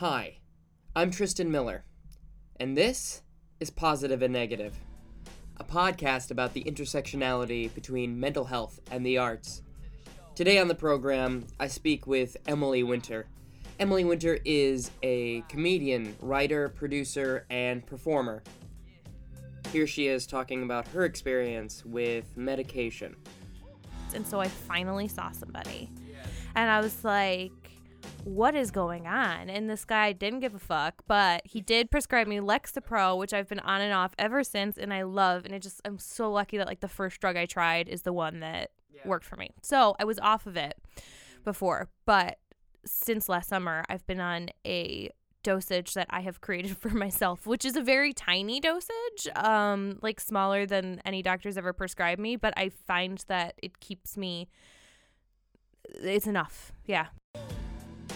Hi, I'm Tristan Miller, and this is Positive and Negative, a podcast about the intersectionality between mental health and the arts. Today on the program, I speak with Emily Winter. Emily Winter is a comedian, writer, producer, and performer. Here she is talking about her experience with medication. And so I finally saw somebody. And I was like, what is going on? And this guy didn't give a fuck, but he did prescribe me Lexapro, which I've been on and off ever since and I love. And it just, I'm so lucky that like the first drug I tried is the one that Yeah. worked for me. So I was off of it before, but since last summer, I've been on a dosage that I have created for myself, which is a very tiny dosage, um, like smaller than any doctor's ever prescribed me, but I find that it keeps me it's enough. Yeah.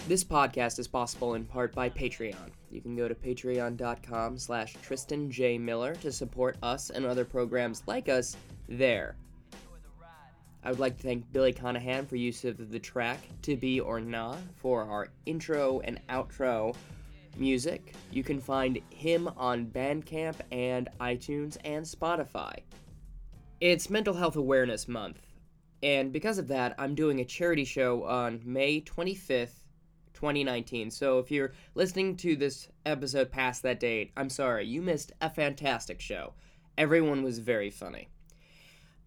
This podcast is possible in part by Patreon. You can go to patreon.com slash Tristan J. Miller to support us and other programs like us there. I would like to thank Billy Conahan for use of the track To Be or Not for our intro and outro music. You can find him on Bandcamp and iTunes and Spotify. It's Mental Health Awareness Month, and because of that, I'm doing a charity show on May 25th, 2019. So if you're listening to this episode past that date, I'm sorry, you missed a fantastic show. Everyone was very funny.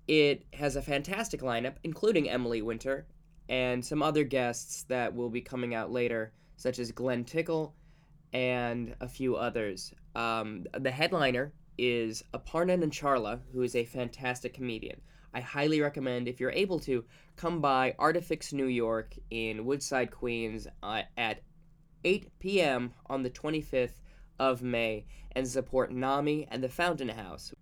It has a fantastic lineup, including Emily Winter and some other guests that will be coming out later, such as Glenn Tickle and a few others. Um, the headliner is Aparna Nancherla, who is a fantastic comedian. I highly recommend, if you're able to, come by Artifix New York in Woodside, Queens uh, at 8 p.m. on the 25th of May and support NAMI and the Fountain House,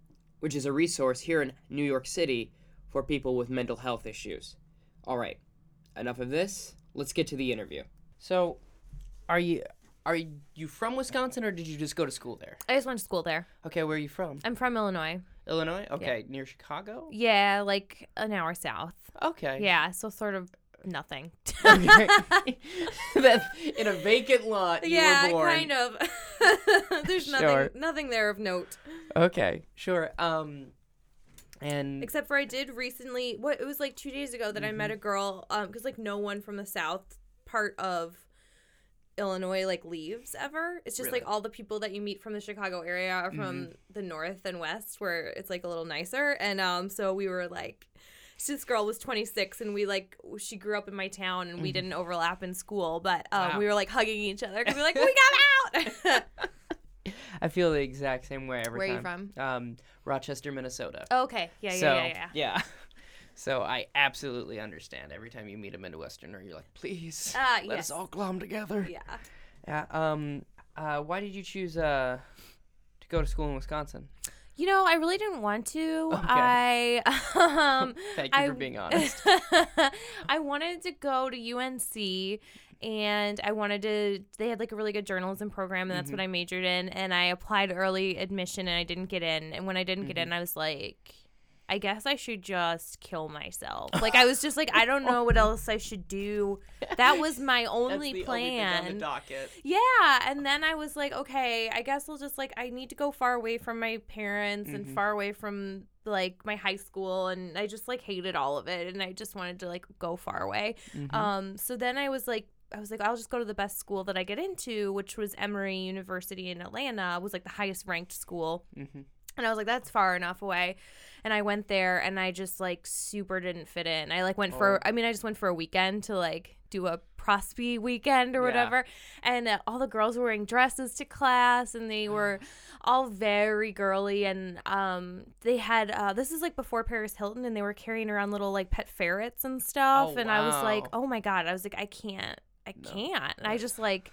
which is a resource here in New York City for people with mental health issues. All right, enough of this. Let's get to the interview. So, are you are you from Wisconsin or did you just go to school there? I just went to school there. Okay, where are you from? I'm from Illinois. Illinois? Okay, near Chicago? Yeah, like an hour south. Okay. Yeah, so sort of nothing. Okay. That- in a vacant lot, you yeah, were born. kind of. There's nothing Sure. nothing there of note. Okay, sure. Um, and Except for I did recently what it was like 2 days ago that I Mm-hmm. met a girl um cuz like no one from the south part of Illinois like leaves ever. It's just like all the people that you meet from the Chicago area are from the north and west where it's like a little nicer. And um so we were like this girl was 26 and we like she grew up in my town and we didn't overlap in school but um, Wow. we were like hugging each other cuz we were like we got out I feel the exact same way every Where are you from? Um, Rochester, Minnesota. okay yeah yeah so, yeah yeah So I absolutely understand. Every time you meet a Midwesterner, you're like, please, Ah, let yes. us all glom together. yeah Yeah. Um. Uh. Why did you choose uh to go to school in Wisconsin? You know, I really didn't want to. Okay. I um Thank you I, for being honest. I wanted to go to UNC and I wanted to they had like a really good journalism program and that's Mm-hmm. what I majored in and I applied early admission and I didn't get in and when I didn't get Mm-hmm. in I was like I guess I should just kill myself. Like I was just like I don't know what else I should do. That was my only plan. docket. Yeah, and then I was like, okay, I guess I'll just like I need to go far away from my parents and far away from like my high school and I just like hated all of it and I just wanted to like go far away. Um so then I was like I was like I'll just go to the best school that I get into, which was Emory University in Atlanta. It was like the highest ranked school. Mhm. And I was like, that's far enough away. And I went there and I just like super didn't fit in. I like went for, I mean, I just went for a weekend to like do a prospe weekend or Yeah. whatever. And uh, all the girls were wearing dresses to class and they were all very girly. And um, they had, uh, this is like before Paris Hilton and they were carrying around little like pet ferrets and stuff. Oh, and I was like, oh my God. I was like, I can't, I can't. And I just like,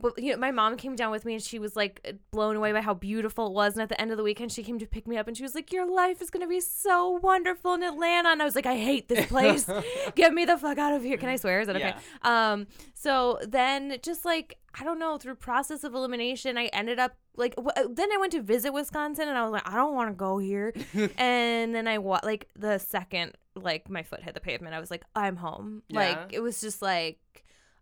but you know, my mom came down with me and she was like blown away by how beautiful it was. And at the end of the weekend, she came to pick me up and she was like, "Your life is gonna be so wonderful in Atlanta." And I was like, "I hate this place. Get me the fuck out of here." Can I swear? Is that okay? Um. So then, just like I don't know, through process of elimination, I ended up like w- then I went to visit Wisconsin and I was like, I don't want to go here. and then I wa- like the second like my foot hit the pavement, I was like, I'm home. Yeah. Like it was just like,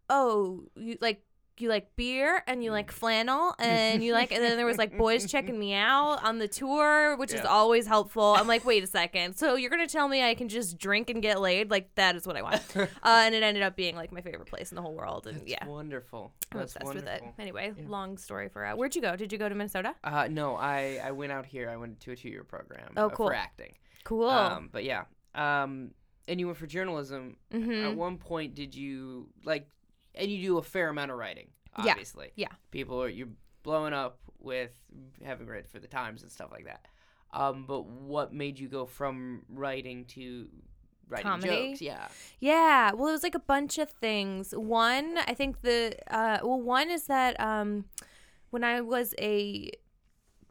oh, you like you like beer and you like flannel and you like and then there was like boys checking me out on the tour which is always helpful i'm like wait a second so you're gonna tell me i can just drink and get laid like that is what i want uh, and it ended up being like my favorite place in the whole world and yeah Wonderful. i'm That's obsessed wonderful. with it anyway Yeah. long story for uh, where'd you go did you go to minnesota Uh, no, I, I went out here. I went to a two year program Oh, uh, cool. for acting. cool Um, but yeah. Um, and you went for journalism. mm-hmm. At one point, did you like, and you do a fair amount of writing, Yeah, obviously. yeah. People are you're blowing up with having read for the Times and stuff like that. Um, but what made you go from writing to writing Comedy? jokes? Yeah. Yeah, well, it was like a bunch of things. One, I think the uh, well, one is that um, when I was a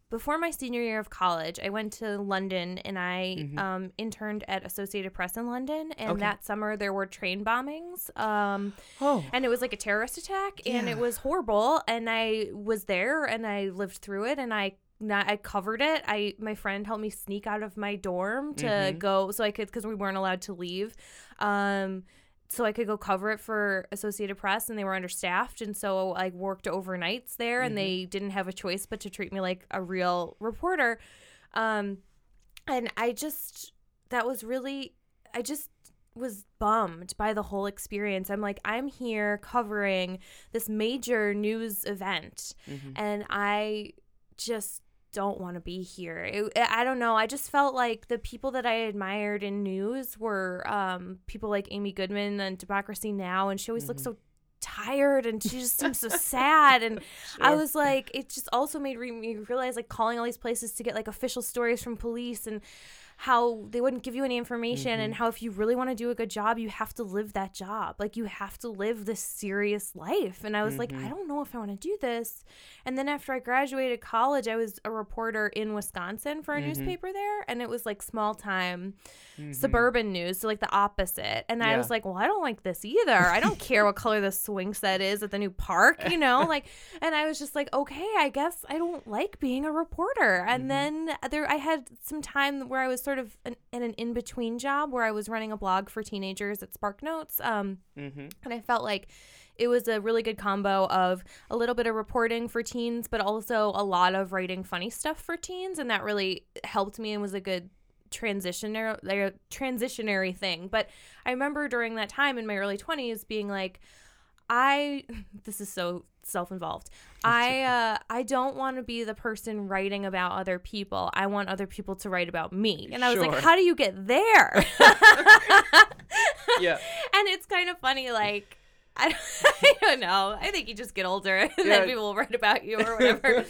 before my senior year of college, I went to London and I Mhm. um, interned at Associated Press in London. And Okay. that summer there were train bombings. Um, Oh. and it was like a terrorist attack and it was horrible and i was there and i lived through it and i not, I covered it. I my friend helped me sneak out of my dorm to Mhm. go so I could because we weren't allowed to leave, um, so I could go cover it for Associated Press and they were understaffed and so I worked overnights there and Mhm. they didn't have a choice but to treat me like a real reporter, um, and I just that was really I just was bummed by the whole experience. I'm like, I'm here covering this major news event, Mhm. and I just don't want to be here. It, I don't know. I just felt like the people that I admired in news were um, people like Amy Goodman and Democracy Now, and she always looked Mhm. so tired and she just seemed so sad and I was like, it just also made me realize like calling all these places to get like official stories from police and how they wouldn't give you any information and Mhm. how if you really want to do a good job, you have to live that job. Like you have to live this serious life. And I was like, Mhm. I don't know if I want to do this. And then after I graduated college, I was a reporter in Wisconsin for a Mhm. newspaper there, and it was like small time Mhm. suburban news, so like the opposite. And I was like, well, I don't like this either. I don't care what color the swing set is at the new park, you know? Like, and I was just like, okay, I guess I don't like being a reporter. And Mhm. then there, I had some time where I was sort of an, in an in between job where I was running a blog for teenagers at Spark Notes. Um, Mhm. and I felt like it was a really good combo of a little bit of reporting for teens, but also a lot of writing funny stuff for teens, and that really helped me and was a good a transitionary thing. But I remember during that time in my early twenties being like, I this is so self-involved. I uh I don't want to be the person writing about other people. I want other people to write about me. And I was like, how do you get there? Yeah. And it's kind of funny, like I don't, I don't know. I think you just get older and Yeah. then people will write about you or whatever.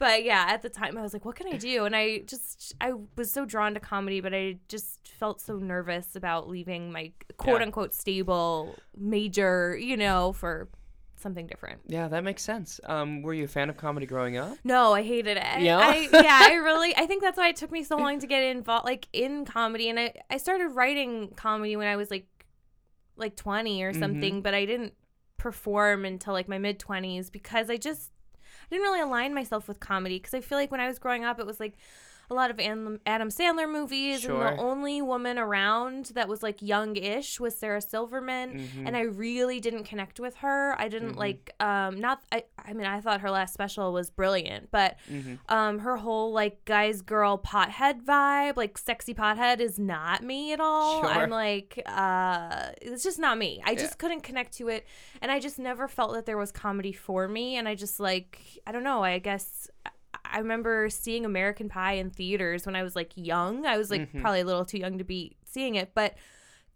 But yeah, at the time I was like, what can I do? And I just I was so drawn to comedy, but I just felt so nervous about leaving my quote unquote stable major, you know, for something different. Yeah, that makes sense. Um, were you a fan of comedy growing up? No, I hated it. Yeah? I, yeah, I really, I think that's why it took me so long to get involved, like in comedy. And I, I started writing comedy when I was like, like 20 or Mhm. something, but I didn't perform until like my mid 20s because I just, I didn't really align myself with comedy because I feel like when I was growing up, it was like a lot of Adam Sandler movies, Sure. and the only woman around that was like young-ish was Sarah Silverman Mhm. and I really didn't connect with her. I didn't Mhm. like um not I I mean I thought her last special was brilliant, but Mhm. um her whole like guys girl pothead vibe, like sexy pothead is not me at all. Sure. I'm like uh it's just not me. I just Yeah. couldn't connect to it and I just never felt that there was comedy for me and I just like I don't know, I guess I- remember seeing American Pie in theaters when I was like young. I was like Mhm. probably a little too young to be seeing it, but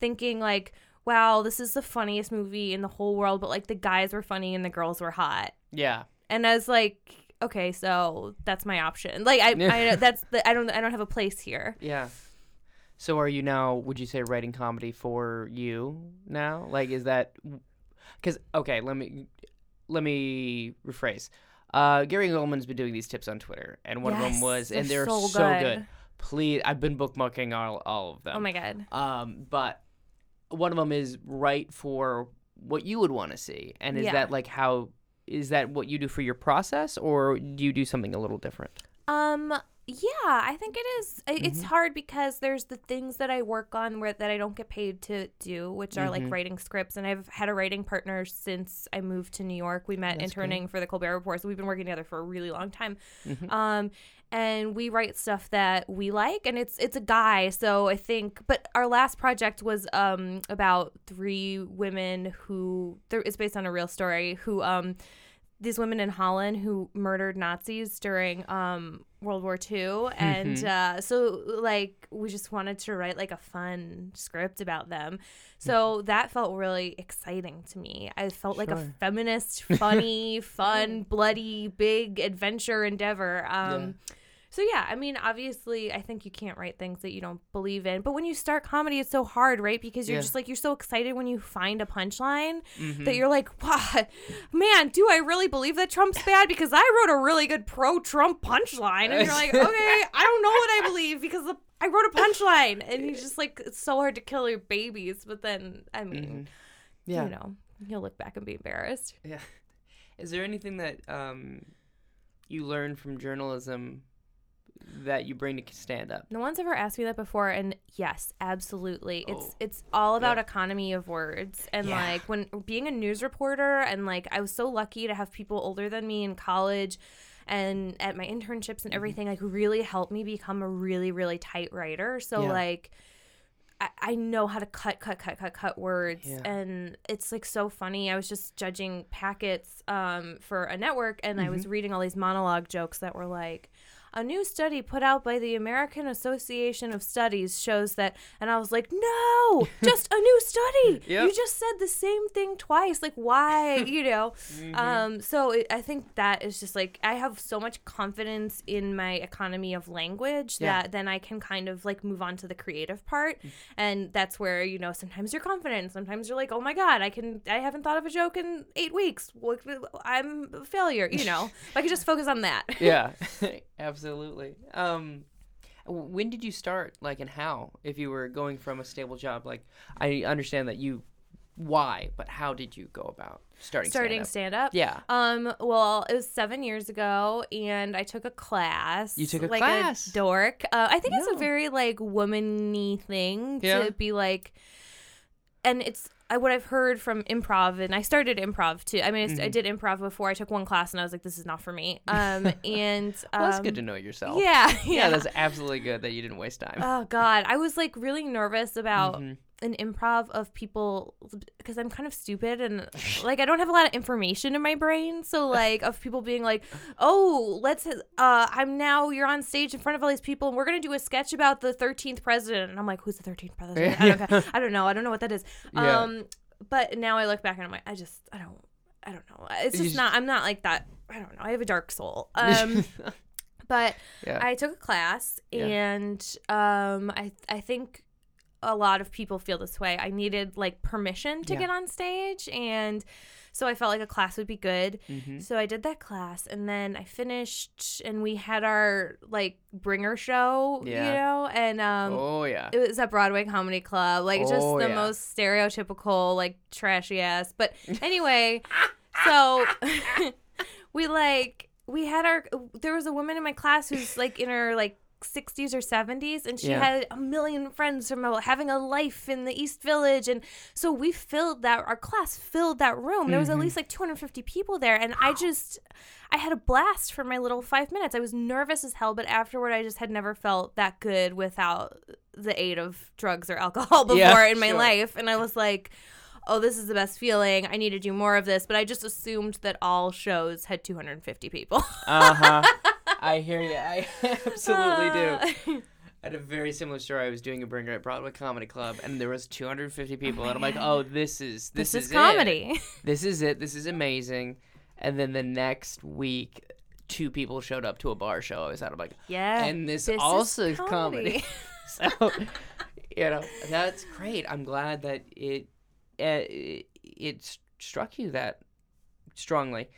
thinking like, wow, this is the funniest movie in the whole world, but like the guys were funny and the girls were hot. Yeah. And I was like, okay, so that's my option. Like I, I that's the I don't I don't have a place here. Yeah. So are you now? Would you say writing comedy for you now? Like, is that? Because okay, let me let me rephrase. Uh, Gary Gulman's been doing these tips on Twitter, and one of them Yes, was, and they're they're so so, good. good. Please, I've been bookmarking all all of them. Oh my god. Um, but one of them is write for what you would want to see, and is Yeah. that like how? Is that what you do for your process, or do you do something a little different? Um Yeah, I think it is. It's Mhm. hard because there's the things that I work on where that I don't get paid to do, which are Mhm. like writing scripts. And I've had a writing partner since I moved to New York. We met That's interning for the Colbert Report, so we've been working together for a really long time. Mhm. Um, and we write stuff that we like, and it's it's a guy. So I think, but our last project was um about three women who there it's based on a real story who um these women in Holland who murdered Nazis during um World War II and Mhm. uh so like we just wanted to write like a fun script about them. So that felt really exciting to me. I felt like a feminist, funny, fun, bloody, big adventure endeavor. Um so yeah, I mean, obviously, I think you can't write things that you don't believe in. But when you start comedy, it's so hard, right? Because you're Yeah. just like you're so excited when you find a punchline Mhm. that you're like, "Wow, man, do I really believe that Trump's bad?" Because I wrote a really good pro-Trump punchline, and you're like, "Okay, I don't know what I believe because the, I wrote a punchline," and you just like, it's so hard to kill your babies. But then, I mean, Mhm. Yeah. you know, you'll look back and be embarrassed. Yeah. Is there anything that um, you learned from journalism that you bring to stand up? No one's ever asked me that before, and yes, absolutely. It's Oh. it's all about Yeah. economy of words, and Yeah. like when being a news reporter, and like I was so lucky to have people older than me in college, and at my internships Mm-hmm. and everything, like really helped me become a really really tight writer. So Yeah. like. I, I know how to cut, cut, cut, cut, cut words, and it's like so funny. I was just judging packets um, for a network, and I Mm-hmm. was reading all these monologue jokes that were like, a new study put out by the American Association of Studies shows that, and I was like, no, just a new study. Yep. You just said the same thing twice. Like, why? you know? Mm-hmm. Um, so it, I think that is just like, I have so much confidence in my economy of language Yeah. that then I can kind of like move on to the creative part. Mm. And that's where, you know, sometimes you're confident. Sometimes you're like, oh my God, I can, I haven't thought of a joke in eight weeks. I'm a failure, you know? I can just focus on that. yeah, absolutely. Um, when did you start? Like, and how? If you were going from a stable job, like, I understand that you, why, but how did you go about starting? starting stand-up? Yeah. Um, well, it was seven years ago, and I took a class. You took a like class? a dork. Uh, I think it's a very like womany thing Yeah. to be like, and it's I, what I've heard from improv, and I started improv too. I mean, I, st- I did improv before. I took one class, and I was like, this is not for me. Um, and um, Well, that's good to know yourself. Yeah, yeah. Yeah, that's absolutely good that you didn't waste time. Oh God, I was like really nervous about Mhm. An improv of people because I'm kind of stupid and like I don't have a lot of information in my brain. So like of people being like, "Oh, let's uh I'm now you're on stage in front of all these people and we're going to do a sketch about the 13th president." And I'm like, "Who's the 13th president?" I don't I don't know. I don't know what that is. Yeah. Um but now I look back and I'm like, I just I don't I don't know. It's just just- not I'm not like that. I don't know. I have a dark soul. Um but yeah. I took a class Yeah. and um I I think a lot of people feel this way. I needed like permission to Yeah. get on stage and so I felt like a class would be good. Mhm. So I did that class and then I finished and we had our like bringer show, you know, and um oh yeah. it was at Broadway Comedy Club, like just Oh, the yeah. most stereotypical, like trashy ass. But anyway, so we like we had our there was a woman in my class who's like in her like 60s or 70s and she Yeah. had a million friends from uh, having a life in the east village and so we filled that our class filled that room there was at Mhm. least like 250 people there and i just i had a blast for my little five minutes i was nervous as hell but afterward i just had never felt that good without the aid of drugs or alcohol before Yeah, in my sure. life and i was like oh this is the best feeling i need to do more of this but i just assumed that all shows had 250 people Uh huh. I hear you. I absolutely do. I had a very similar story. I was doing a bringer at Broadway Comedy Club, and there was 250 people, my and I'm like, "Oh, this is this, this, is, it. comedy This is it. This is amazing." And then the next week, two people showed up to a bar show I was at. I'm like, yeah "And this, this is also is comedy." so, you know, that's great. I'm glad that it uh, it, it struck you that strongly.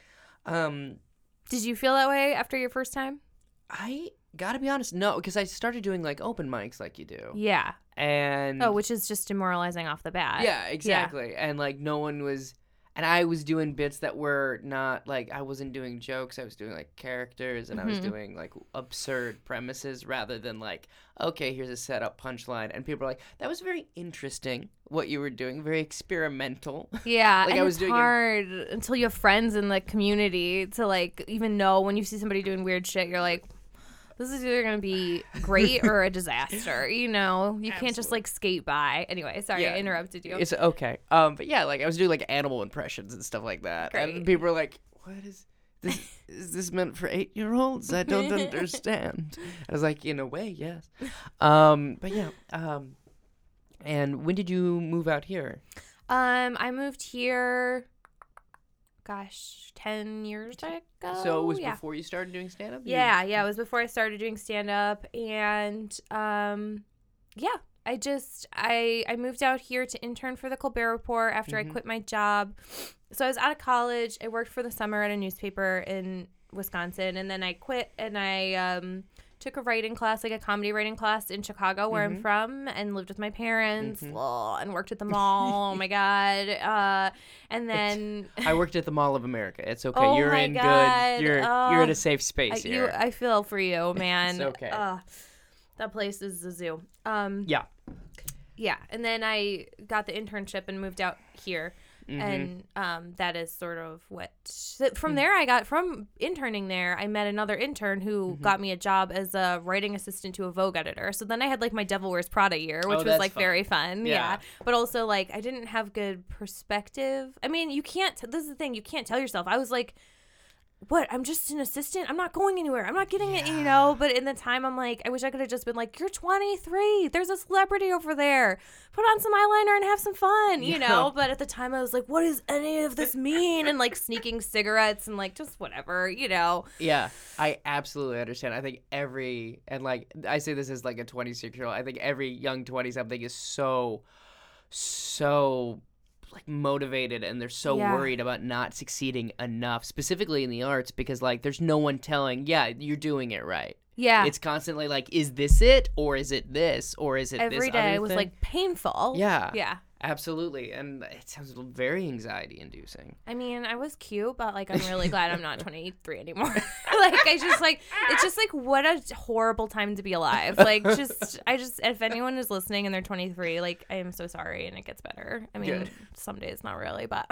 Um, Did you feel that way after your first time? I gotta be honest, no, because I started doing like open mics like you do, Yeah. and Oh, which is just demoralizing off the bat. yeah, exactly, and like no one was and I was doing bits that were not like I wasn't doing jokes. I was doing like characters, and I was Mhm. doing like absurd premises rather than like okay, here's a setup punchline. And people are like, that was very interesting what you were doing, very experimental. Yeah, Like, and I was it's doing hard until you have friends in the community to like even know when you see somebody doing weird shit. You're like, this is either gonna be great or a disaster. You know, you can't just like skate by. Anyway, sorry, Yeah. I interrupted you. It's okay. Um, but yeah, like I was doing like animal impressions and stuff like that, Great. and people were like, "What is this? is this meant for eight year olds? I don't understand." I was like, "In a way, yes." Um, but yeah. Um, and when did you move out here? Um, I moved here. Gosh, ten years ago. so it was yeah. before you started doing stand up. Yeah, yeah, it was before I started doing stand up and um yeah, I just I I moved out here to intern for the Colbert Report after Mhm. I quit my job. So I was out of college. I worked for the summer at a newspaper in Wisconsin and then I quit and I um took a writing class, like a comedy writing class in Chicago where I'm Mhm. from and lived with my parents Mhm. ugh, and worked at the mall. oh my god. Uh and then I worked at the Mall of America. It's okay. Oh you're in God. good. You're you're in Oh. a safe I, space you, here. I feel for you, man. it's okay. Ugh, that place is a zoo. Um, yeah. yeah. And then I got the internship and moved out here, Mhm. and um, that is sort of what. From Hmm. there, I got from interning there. I met another intern who Mm-hmm. got me a job as a writing assistant to a Vogue editor. So then I had like my Devil Wears Prada year, which was Oh, that's like fun. very fun. Yeah. Yeah. But also like I didn't have good perspective. I mean, you can't. This is the thing. You can't tell yourself. I was like what? I'm just an assistant? I'm not going anywhere. I'm not getting it you know? But in the time i'm like i wish i could have just been like you're 23 there's a celebrity over there. Put on some eyeliner and have some fun you Yeah. know? But at the time i was like what does any of this mean? And like sneaking cigarettes and like just whatever you know? Yeah, I absolutely understand. I think every and like I say this as like a 26 year old. I think every young 20 something is so so like motivated and they're so Yeah. worried about not succeeding enough specifically in the arts because like there's no one telling, yeah, you're doing it right. yeah It's constantly like is this it or is it this or is it this every day other was thing? like painful Yeah. yeah Absolutely. And it sounds very anxiety inducing. I mean, I was cute, but like, I'm really glad I'm not 23 anymore. like, I just like, it's just like, what a horrible time to be alive. Like, just, I just, if anyone is listening and they're 23, like, I am so sorry, and it gets better. I mean, Good. some days not really, but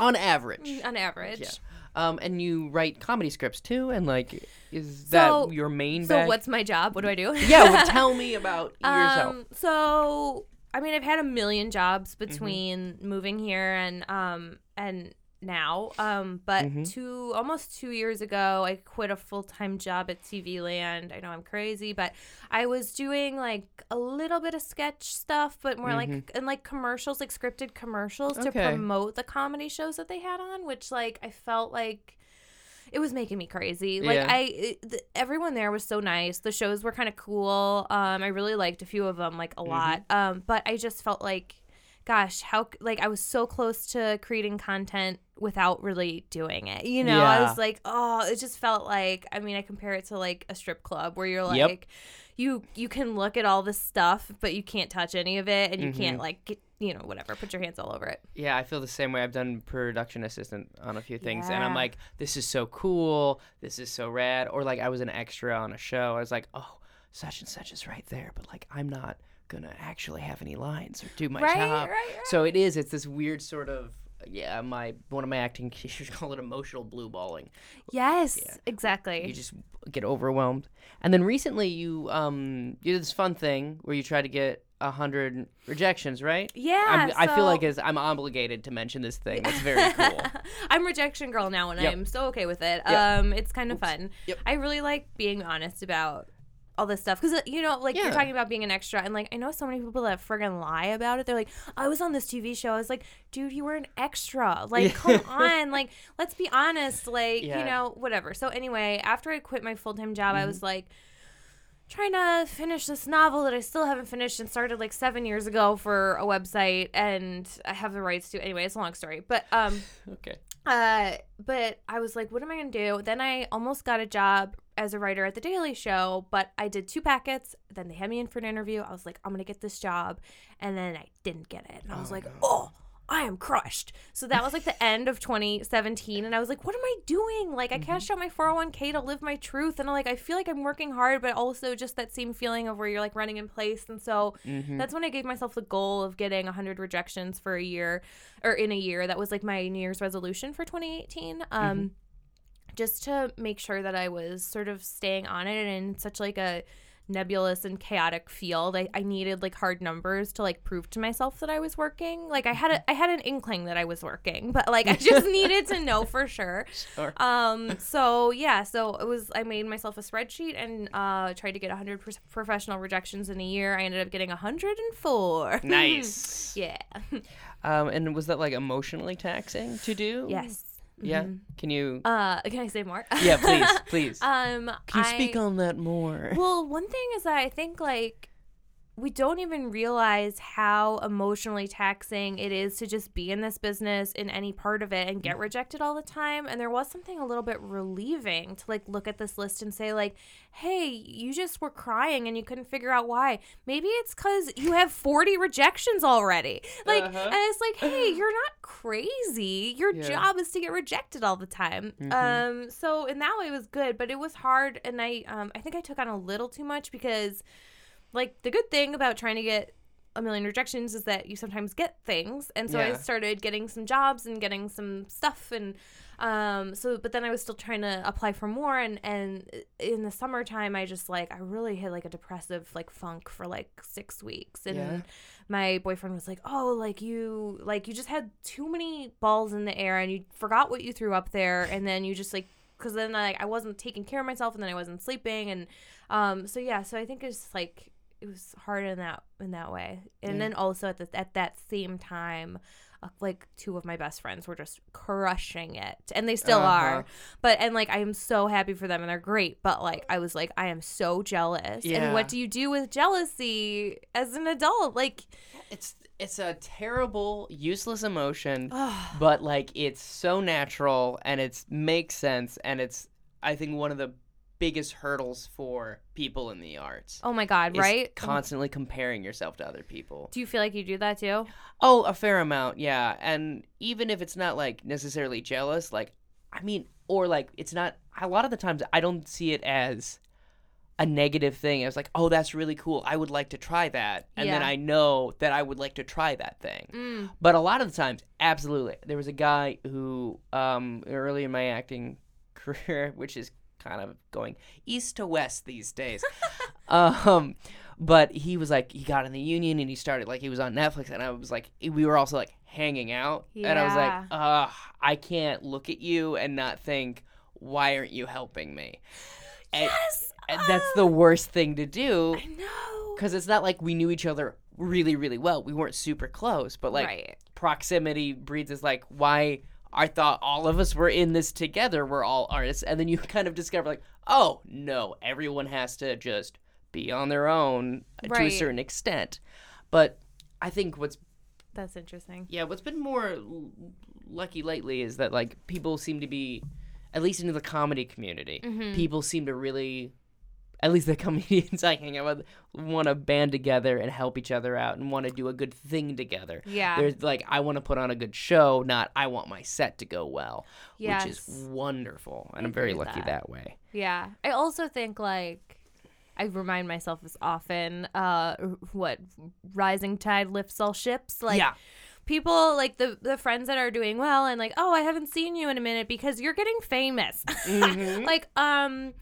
On average. on average. Yeah. Um, and you write comedy scripts too, and like, is that your main? So bag? what's my job? What do I do? Yeah, well, tell me about yourself. Um, so I mean, I've had a million jobs Mm-hmm. between moving here and um and now. Um, but Mhm. two almost two years ago, I quit a full time job at TV Land. I know I'm crazy, but I was doing like a little bit of sketch stuff, but more like and like commercials, like scripted commercials to Mm-hmm. Promote the comedy shows that they had on, which like I felt like it was making me crazy. Like Yeah. I, it, th- everyone there was so nice. The shows were kind of cool. Um, I really liked a few of them, like a Mm-hmm. lot. Um, but I just felt like, gosh, how like I was so close to creating content without really doing it. You know, I was like, oh, it just felt like. I mean, I compare it to like a strip club where you're Yep. like. You you can look at all this stuff, but you can't touch any of it, and you Mhm. can't like get, you know whatever, put your hands all over it. Yeah, I feel the same way. I've done production assistant on a few things, and I'm like, this is so cool. This is so rad. Or like, I was an extra on a show. I was like, oh, such and such is right there, but like, I'm not gonna actually have any lines or do my right, job. right, right. So it is. It's this weird sort of. Yeah, my one of my acting teachers call it emotional blue balling. Yes, Yeah. exactly. you just get overwhelmed. And then recently, you um you did this fun thing where you try to get a hundred rejections, right? yeah, I'm, I feel like as I'm obligated to mention this thing. That's very cool. I'm rejection girl now, and Yep. I'm so okay with it. Yep. Um, it's kind of fun. Yep. I really like being honest about all this stuff because you know, like Yeah. you're talking about being an extra, and like I know so many people that friggin' lie about it. They're like, I was on this TV show. I was like, dude, you were an extra. Like, come on, like let's be honest. Like, Yeah. you know, whatever. So anyway, after I quit my full time job, Mm-hmm. I was like. Trying to finish this novel that I still haven't finished and started like seven years ago for a website, and I have the rights to. Anyway, it's a long story, but um, okay. uh, but I was like, what am I gonna do? Then I almost got a job as a writer at the Daily Show, but I did two packets. Then they had me in for an interview. I was like, I'm gonna get this job, and then I didn't get it. And I was Oh, like, no. oh, I am crushed. So that was like the end of 2017. And I was like, what am I doing? Like, I cashed out my 401k to live my truth. And I'm like, I feel like I'm working hard, but also just that same feeling of where you're like running in place. And so Mm-hmm. that's when I gave myself the goal of getting 100 rejections for a year or in a year. That was like my New Year's resolution for 2018. Um, just to make sure that I was sort of staying on it and in such like a nebulous and chaotic field. I, I needed like hard numbers to like prove to myself that I was working. Like I had a I had an inkling that I was working, but like I just needed to know for sure. Sure. Um so yeah, so it was I made myself a spreadsheet and uh tried to get 100 pro- professional rejections in a year. I ended up getting 104. Nice. yeah. Um, and was that like emotionally taxing to do? yes. Yeah. Can you? Uh can I say more? yeah, please, please. Um Can you speak on that more? Well, one thing is that I think like we don't even realize how emotionally taxing it is to just be in this business in any part of it and get rejected all the time. And there was something a little bit relieving to like look at this list and say like, "Hey, you just were crying and you couldn't figure out why. Maybe it's cuz you have 40 rejections already." Like Uh-huh. and it's like, "Hey, you're not crazy. Your Yeah. job is to get rejected all the time." Mhm. Um so in that way it was good, but it was hard and I um I think I took on a little too much because like the good thing about trying to get a million rejections is that you sometimes get things. And so i started getting some jobs and getting some stuff and um so but then i was still trying to apply for more. And and in the summertime i just like i really hit like a depressive like funk for like six weeks. And Yeah. my boyfriend was like oh like you like you just had too many balls in the air and you forgot what you threw up there. And then you just like because then like i wasn't taking care of myself and then i wasn't sleeping. And um so yeah so i think it's like it was hard in that in that way and Yeah. then also at the at that same time uh, like two of my best friends were just crushing it and they still Uh-huh. are but and like i am so happy for them and they're great but like i was like i am so jealous Yeah. and what do you do with jealousy as an adult like It's it's a terrible, useless emotion, but like it's so natural and it's makes sense and it's I think one of the biggest hurdles for people in the arts. oh my god right Constantly comparing yourself to other people. do you feel like you do that too Oh, a fair amount, yeah. And even if it's not like necessarily jealous, like I mean, or like it's not a lot of the times I don't see it as a negative thing. I was like, oh, that's really cool. I would like to try that, and then I know that I would like to try that thing. mm. But a lot of the times, absolutely. There was a guy who, um, early in my acting career, which is kind of going east to west these days. um, but he was like, he got in the union and he started like he was on Netflix, and I was like, we were also like hanging out, and I was like, I can't look at you and not think, why aren't you helping me? And, yes and that's the worst thing to do i know because it's not like we knew each other really, really well. We weren't super close, but like right proximity breeds is like why I thought all of us were in this together. We're all artists, and then you kind of discover like, oh no, everyone has to just be on their own to a certain extent. But I think what's that's interesting yeah, what's been more l- lucky lately is that like people seem to be, at least in the comedy community, Mhm. people seem to really. At least the comedians I hang out with want to band together and help each other out and want to do a good thing together. yeah There's like I want to put on a good show, not I want my set to go well, yes. which is wonderful, and I I'm very lucky that. that. way. Yeah. I also think like I remind myself as often uh what rising tide lifts all ships like yeah, people like the the friends that are doing well and like oh I haven't seen you in a minute because you're getting famous. Mhm. like um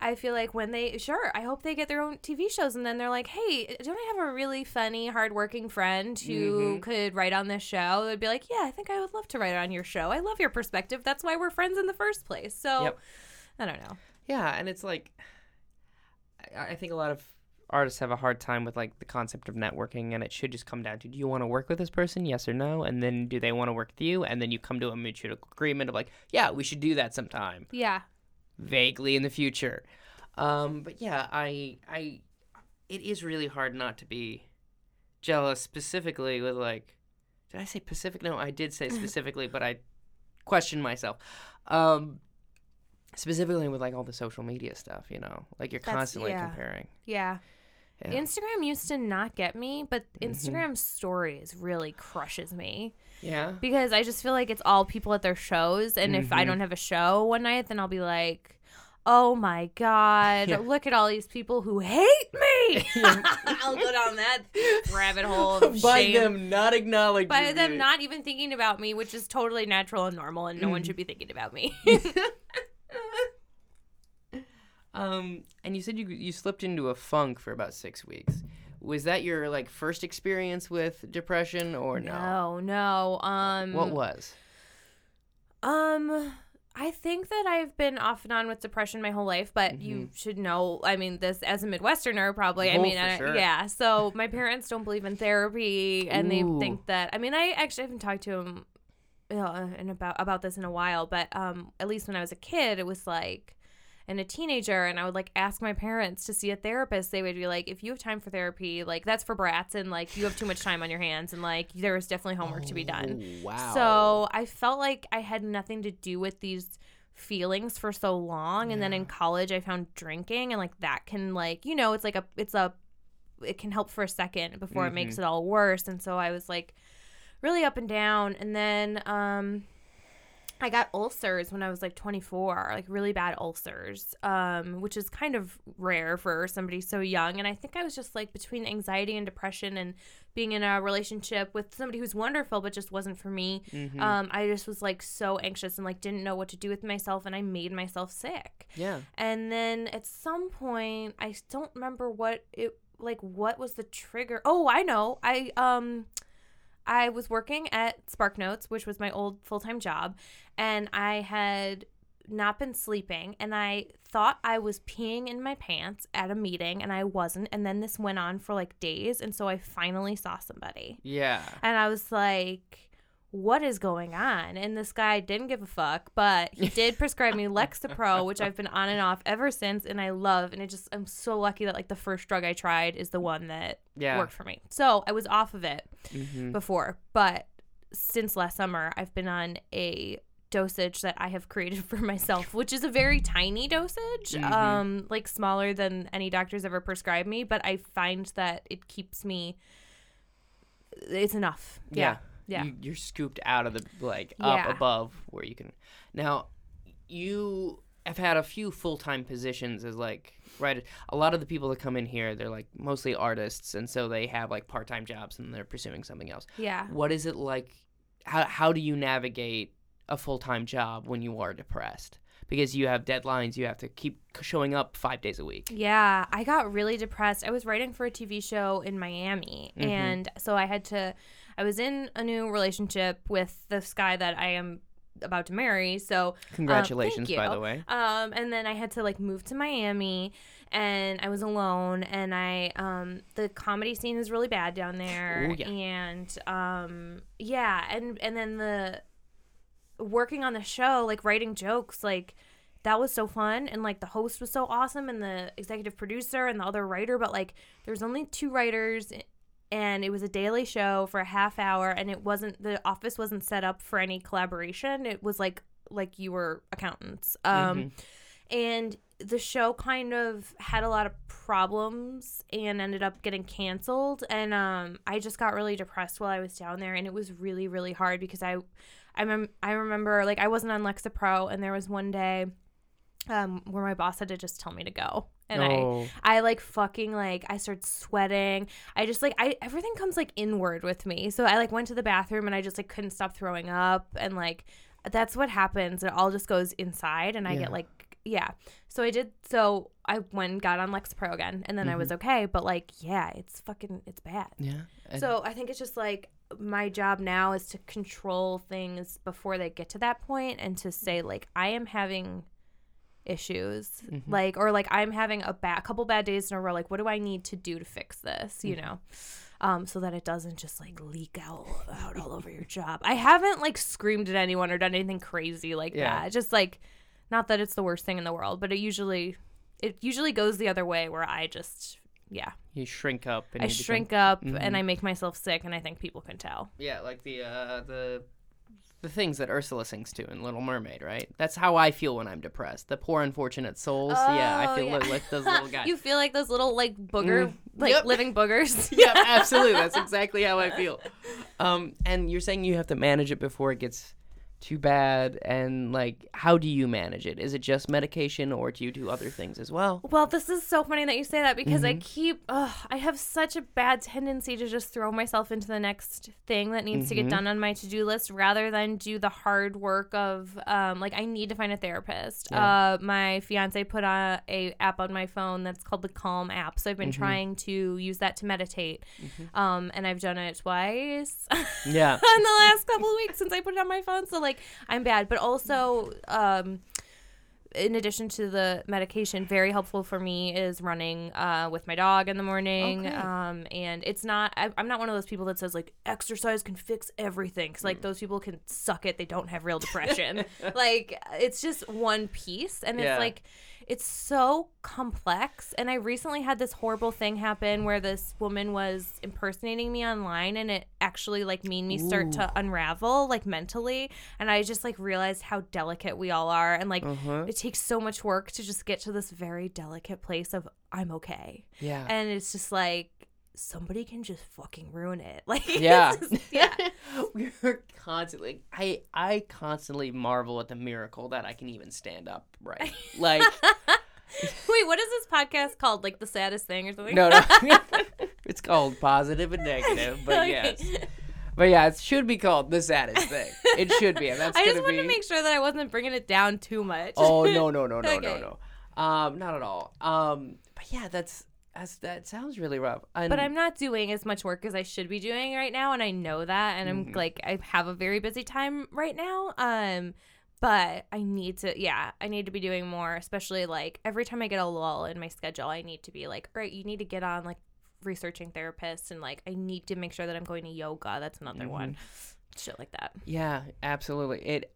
I feel like when they sure, I hope they get their own TV shows and then they're like, "Hey, don't I have a really funny, hardworking friend who Mhm. could write on this show?" They'd be like, "Yeah, I think I would love to write on your show. I love your perspective. That's why we're friends in the first place." So, Yep. I don't know. yeah, and it's like I, I think a lot of artists have a hard time with like the concept of networking, and it should just come down to do you want to work with this person, yes or no, and then do they want to work with you, and then you come to a mutual agreement of like, yeah, we should do that sometime. Yeah. Vaguely in the future. Um, but yeah, I I it is really hard not to be jealous specifically with like did I say Pacific? No, I did say specifically, but I questioned myself. Um specifically with like all the social media stuff, you know. Like you're That's- constantly yeah. comparing. Yeah. Yeah. Instagram used to not get me, but Instagram stories really crushes me Yeah. because I just feel like it's all people at their shows, and if I Mhm. don't have a show one night, then I'll be like, "Oh my god, Yeah. look at all these people who hate me." I'll go down that rabbit hole of By shame. them not acknowledging By them not even thinking about me, which is totally natural and normal, and no one Mhm. should be thinking about me. Um, and you said you you slipped into a funk for about six weeks. Was that your like first experience with depression or no? no, no. Um, What was? Um, I think that I've been off and on with depression my whole life, but you Mhm. should know. I mean, this as a Midwesterner, probably. I Oh, mean, for I- sure. yeah. So my parents don't believe in therapy, and they think that. I mean, I actually haven't talked to them, you know, and about about this in a while. But um, at least when I was a kid, it was like. And a teenager, and I would like ask my parents to see a therapist. They would be like, "If you have time for therapy, like that's for brats, and like you have too much time on your hands, and like there is definitely homework to be done." Oh, wow. So I felt like I had nothing to do with these feelings for so long and then in college I found drinking and like that can like you know it's like a it's a it can help for a second before it makes it all worse and so I was like really up and down and then um I got ulcers when I was like 24, like really bad ulcers, um, which is kind of rare for somebody so young. And I think I was just like between anxiety and depression and being in a relationship with somebody who's wonderful, but just wasn't for me. Mhm. Um, I just was like so anxious and like didn't know what to do with myself, and I made myself sick. yeah. And then at some point, I don't remember what it like. What was the trigger? Oh, I know. I um, I was working at Spark Notes, which was my old full time job, and I had not been sleeping and I thought I was peeing in my pants at a meeting and I wasn't and then this went on for like days and so I finally saw somebody Yeah. and I was like, what is going on? And this guy didn't give a fuck, but he did prescribe me Lexapro, which I've been on and off ever since, and I love. And it just, I'm so lucky that like the first drug I tried is the one that Yeah. worked for me. So I was off of it Mhm. before, but since last summer, I've been on a dosage that I have created for myself, which is a very tiny dosage, Mhm. um, like smaller than any doctor's ever prescribed me. But I find that it keeps me. It's enough. Yeah. Yeah. You, you're scooped out of the like Yeah. up above where you can. Now, you have had a few full time positions as like right. A lot of the people that come in here, they're like mostly artists, and so they have like part time jobs and they're pursuing something else. Yeah. What is it like? How how do you navigate a full time job when you are depressed? Because you have deadlines, you have to keep showing up five days a week. Yeah, I got really depressed. I was writing for a TV show in Miami, Mhm. and so I had to. I was in a new relationship with this guy that I am about to marry. So Congratulations, thank by the way. Um, and then I had to like move to Miami, and I was alone. And I, um, the comedy scene is really bad down there. Ooh, yeah. And um, yeah, and and then the working on the show, like writing jokes, like that was so fun. And like the host was so awesome, and the executive producer and the other writer. But like, there's only two writers. And it was a daily show for a half hour, and it wasn't the office wasn't set up for any collaboration. It was like like you were accountants. Um, Mhm. and the show kind of had a lot of problems and ended up getting canceled and um I just got really depressed while I was down there and it was really really hard because I I mem- I remember like I wasn't on Lexapro and there was one day um where my boss had to just tell me to go and I oh, I like fucking like I started sweating. I just like I everything comes like inward with me. So I like went to the bathroom and I just like couldn't stop throwing up and like that's what happens. It all just goes inside and I Yeah. get like yeah. So I did so I went and got on Lexapro again and then I was okay, but like yeah, it's fucking it's bad. yeah. And- So I think it's just like my job now is to control things before they get to that point and to say like I am having issues Mm-hmm. like or like I'm having a bad couple bad days in a row like what do I need to do to fix this you Mm-hmm. know um so that it doesn't just like leak out out all over your job I haven't like screamed at anyone or done anything crazy like Yeah. that just like not that it's the worst thing in the world but it usually it usually goes the other way where I just yeah you shrink up. And I you become- shrink up Mhm. and I make myself sick, and I think people can tell. Yeah, like the uh the the things that Ursula sings to in Little Mermaid, right? That's how I feel when I'm depressed. The poor unfortunate souls. yeah, I Oh, feel yeah. li- like those little guys. you feel like those little like booger, Mm, like yep. living boogers. yeah, absolutely. That's exactly how I feel. Um, and you're saying you have to manage it before it gets too bad, and like, how do you manage it? Is it just medication, or do you do other things as well? Well, this is so funny that you say that because Mm-hmm. I keep, ugh, I have such a bad tendency to just throw myself into the next thing that needs to get Mhm. done on my to do list rather than do the hard work of, um, like, I need to find a therapist. Yeah. Uh, my fiance put on a app on my phone that's called the Calm app. So I've been Mhm. trying to use that to meditate. Um, and I've done it twice. Yeah. in the last couple of weeks since I put it on my phone. So like I'm bad, but also um in addition to the medication, very helpful for me is running uh, with my dog in the morning. Okay. Um, and it's not, I, I'm not one of those people that says like exercise can fix everything. Cause Mm. like those people can suck it. They don't have real depression. like it's just one piece. And Yeah. it's like, it's so complex. And I recently had this horrible thing happen where this woman was impersonating me online and it actually like made me start to unravel like mentally. And I just like realized how delicate we all are. And like Uh-huh. it takes so much work to just get to this very delicate place of I'm okay. Yeah. And it's just like somebody can just fucking ruin it. Like Yeah. just- yeah. We're constantly I I constantly marvel at the miracle that I can even stand up right. Like Wait, what is this podcast called? Like the saddest thing or something? no no it's called positive and negative, but Okay. yes. But yeah, it should be called the saddest thing. It should be, and that's I just wanted be. to make sure that I wasn't bringing it down too much. Oh no no no no Okay. no no, um, not at all. Um, but yeah, that's that's that sounds really rough. And, But I'm not doing as much work as I should be doing right now, and I know that. And I'm Mhm. like, I have a very busy time right now. Um, but I need to, yeah, I need to be doing more. Especially like every time I get a lull in my schedule, I need to be like, all right, you need to get on like researching therapists, and like I need to make sure that I'm going to yoga. That's another one, shit like that. Yeah, absolutely. It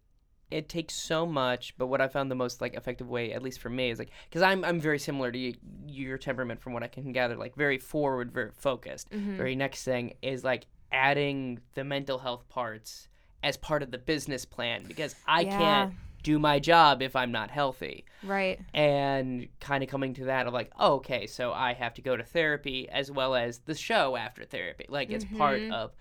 it takes so much, but what I found the most like effective way, at least for me, is like because I'm I'm very similar to you, your temperament from what I can gather, like very forward, very focused. Mhm. Very next thing is like adding the mental health parts as part of the business plan because I Yeah. can't do my job if I'm not healthy. Right. and kind of coming to that of like oh, okay so i have to go to therapy as well as the show after therapy like it's part Mhm. of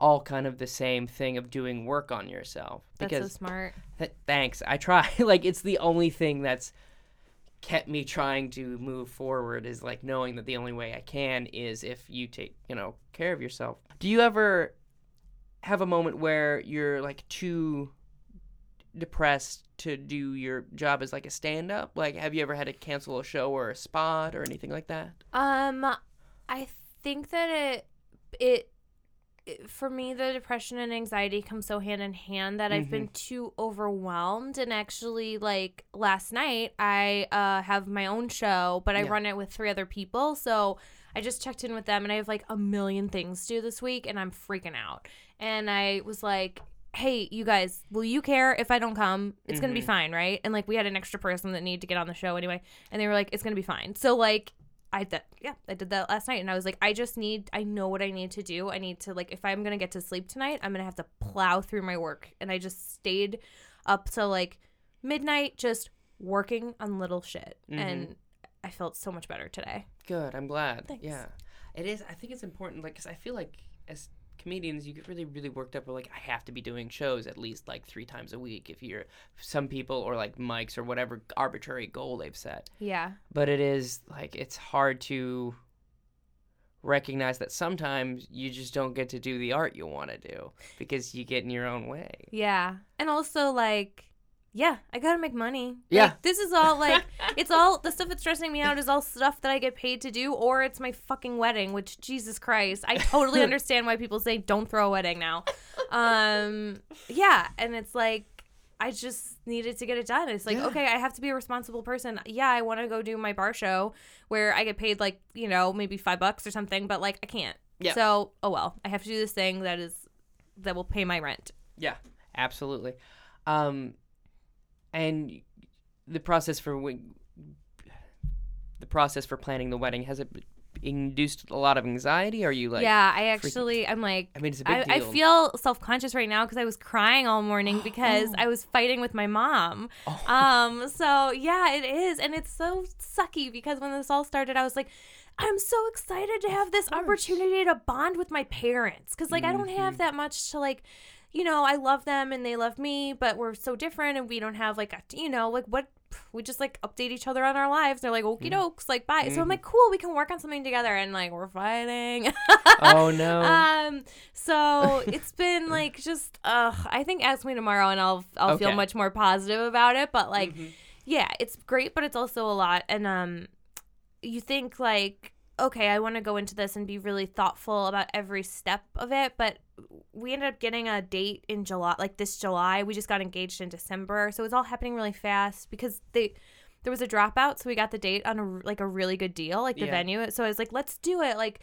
all kind of the same thing of doing work on yourself That's because so smart. th- thanks i try like it's the only thing that's kept me trying to move forward is like knowing that the only way i can is if you take you know care of yourself do you ever have a moment where you're like too depressed to do your job as like a stand up? Like have you ever had to cancel a show or a spot or anything like that? Um, I think that it, it, for me, the depression and anxiety come so hand in hand that I've been too overwhelmed. And actually, like last night, I uh, have my own show, but I Yeah. run it with three other people. So I just checked in with them, and I have like a million things to do this week, and I'm freaking out. And I was like, hey, you guys, will you care if I don't come? It's going to be Mhm. fine, right? And like, we had an extra person that needed to get on the show anyway. And they were like, it's going to be fine. So, like, I did, yeah, I did that last night. And I was like, I just need, I know what I need to do. I need to, like, if I'm going to get to sleep tonight, I'm going to have to plow through my work. And I just stayed up till like midnight, just working on little shit. Mhm. And I felt so much better today. Good. I'm glad. Thanks. Yeah. It is. I think it's important, like, because I feel like as comedians, you get really, really worked up. Or like, I have to be doing shows at least like three times a week. If you're some people or like mics or whatever arbitrary goal they've set. Yeah. But it is like it's hard to recognize that sometimes you just don't get to do the art you want to do because you get in your own way. Yeah. And also like yeah, I gotta make money. Yeah. Like, this is all like it's all the stuff that's stressing me out is all stuff that I get paid to do, or it's my fucking wedding, which Jesus Christ. I totally understand why people say don't throw a wedding now. Um yeah, and it's like I just needed to get it done. It's like, Yeah. okay, I have to be a responsible person. Yeah, I want to go do my bar show where I get paid like, you know, maybe five bucks or something, but like I can't. Yeah. So, oh well. I have to do this thing that is that will pay my rent. Yeah, absolutely. Um, and the process for when, the process for planning the wedding has it induced a lot of anxiety? Are you like, yeah, I actually, I'm like, I mean, it's a big I, I feel self conscious right now because I was crying all morning because I was fighting with my mom. Oh. Um, so yeah, it is, and it's so sucky because when this all started, I was like. I'm so excited to have this opportunity to bond with my parents because, like, I don't have that much to, like, you know, I love them and they love me, but we're so different and we don't have, like, a, you know, like, what we just like update each other on our lives. They're like, okie dokes, like, bye. So I'm like, cool, we can work on something together, and like, we're fighting. oh no. Um, so it's been like just uh I think ask me tomorrow and I'll I'll feel much more positive about it. But like Mhm. yeah, it's great, but it's also a lot. And um you think like, okay, I want to go into this and be really thoughtful about every step of it, but we ended up getting a date in July like this July. We just got engaged in December. So it's all happening really fast because they there was a dropout, so we got the date on a like a really good deal, like the Yeah. venue. So I was like, let's do it. Like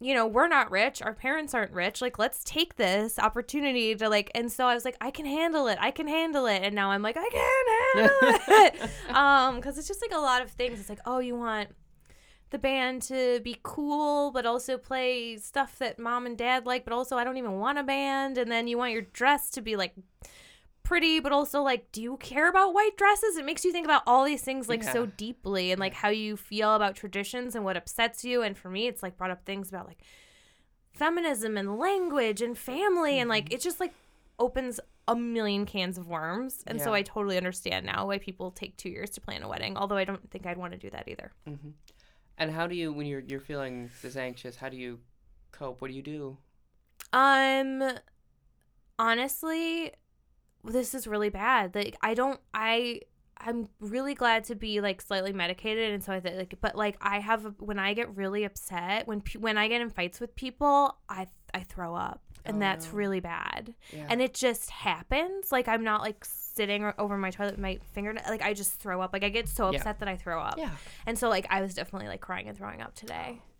you know, we're not rich. Our parents aren't rich. Like, let's take this opportunity to like. And so I was like, I can handle it. I can handle it. And now I'm like, I can handle it. um, because it's just like a lot of things. It's like, oh, you want the band to be cool, but also play stuff that mom and dad like, but also I don't even want a band. And then you want your dress to be like pretty, but also like, do you care about white dresses? It makes you think about all these things like so deeply and like how you feel about traditions and what upsets you. And for me, it's like brought up things about like feminism and language and family and like it just like opens a million cans of worms. And so I totally understand now why people take two years to plan a wedding. Although I don't think I'd want to do that either. hmm And how do you, when you're you're feeling this anxious, how do you cope? What do you do? Um honestly, this is really bad. Like I don't I I'm really glad to be like slightly medicated and so I think like but like I have when I get really upset when pe- when I get in fights with people, I I throw up. And Oh, that's no. really bad. Yeah. And it just happens. Like I'm not like sitting over my toilet with my finger like I just throw up. Like I get so Yeah. upset that I throw up. yeah. And so like I was definitely like crying and throwing up today.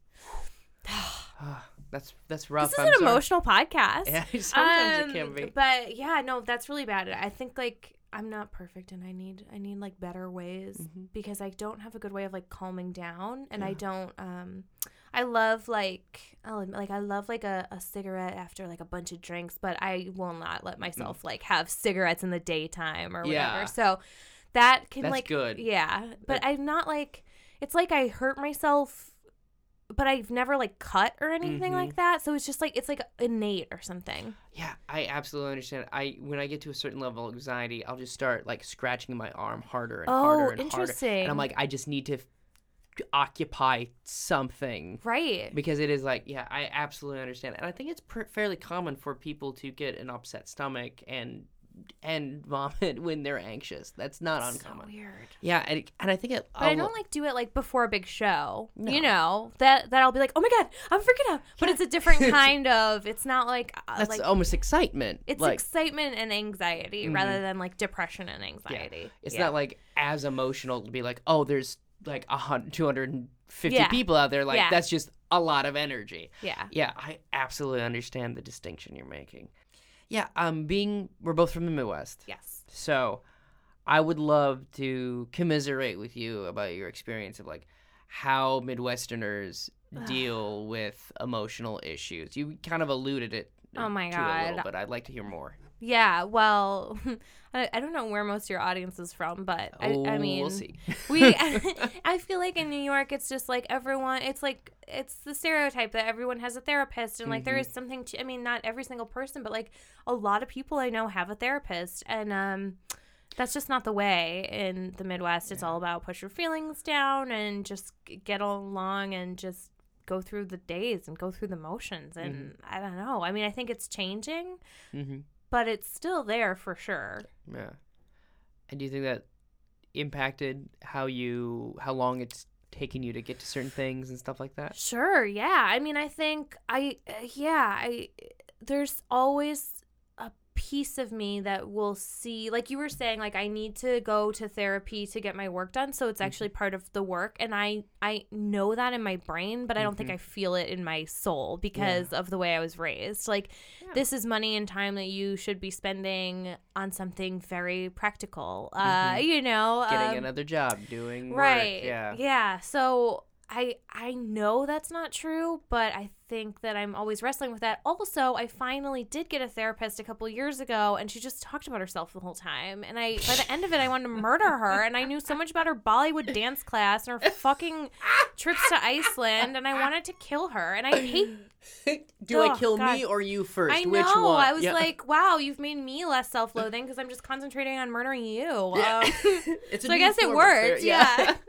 Ah, that's that's rough. This is I'm an sorry. emotional podcast. Yeah, sometimes Um, it can be. But yeah, no, that's really bad. I think like I'm not perfect and I need I need like better ways Mhm. because I don't have a good way of like calming down and I don't um I love like oh, I'll admit, like I love like a, a cigarette after like a bunch of drinks, but I will not let mm. myself like have cigarettes in the daytime or whatever. Yeah. So that can That's like good. Yeah. But I'm not like it's like I hurt myself but I've never like cut or anything like mm-hmm. that. So it's just like it's like innate or something. Yeah, I absolutely understand. I when I get to a certain level of anxiety, I'll just start like scratching my arm harder and Oh, harder and harder. interesting. And I'm like, I just need to occupy something Right. because it is like, yeah, I absolutely understand. And I think it's pr- fairly common for people to get an upset stomach and and vomit when they're anxious. That's not so uncommon. weird. Yeah, and, and I think it. But I don't like do it like before a big show. No. You know that that I'll be like, oh my god, I'm freaking out. But it's a different kind of. It's not like uh, That's like almost excitement. it's like excitement and anxiety Mhm. rather than like depression and anxiety. it's Yeah. not like as emotional to be like, oh, there's like a hundred, 250 Yeah. people out there. Like Yeah. that's just a lot of energy. yeah. Yeah, I absolutely understand the distinction you're making. Yeah, um, being we're both from the Midwest, Yes. so I would love to commiserate with you about your experience of like how Midwesterners deal with emotional issues. You kind of alluded it. Oh my to a little, God. but I'd like to hear more. Yeah. Well, I, I don't know where most of your audience is from, but Oh, I, I mean, we'll see. we i feel like in new york it's just like everyone it's like it's the stereotype that everyone has a therapist and like there Mhm. is something to i mean not every single person but like a lot of people i know have a therapist and um that's just not the way in the midwest it's all about push your feelings down and just get along and just go through the days and go through the motions and i don't know i mean i think it's changing hmm but it's still there for sure Yeah. And do you think that impacted how you how long it's taken you to get to certain things and stuff like that? Sure, yeah. I mean, I think I uh, yeah, I there's always piece of me that will see like you were saying like I need to go to therapy to get my work done, so it's actually part of the work and I I know that in my brain, but I don't think I feel it in my soul because of the way I was raised. Like Yeah. this is money and time that you should be spending on something very practical. Uh, Mhm. you know, Getting um, another job, doing right work, yeah. yeah so I I know that's not true, but I think that I'm always wrestling with that. Also, I finally did get a therapist a couple years ago, and she just talked about herself the whole time. And I, by the end of it, I wanted to murder her. And I knew so much about her Bollywood dance class and her fucking trips to Iceland, and I wanted to kill her. And I hate. Do I Oh, kill God. me or you first? I know. Which one? I was Yeah. like, wow, you've made me less self-loathing because I'm just concentrating on murdering you. Yeah. Um, so I guess it worked. therapy. Yeah.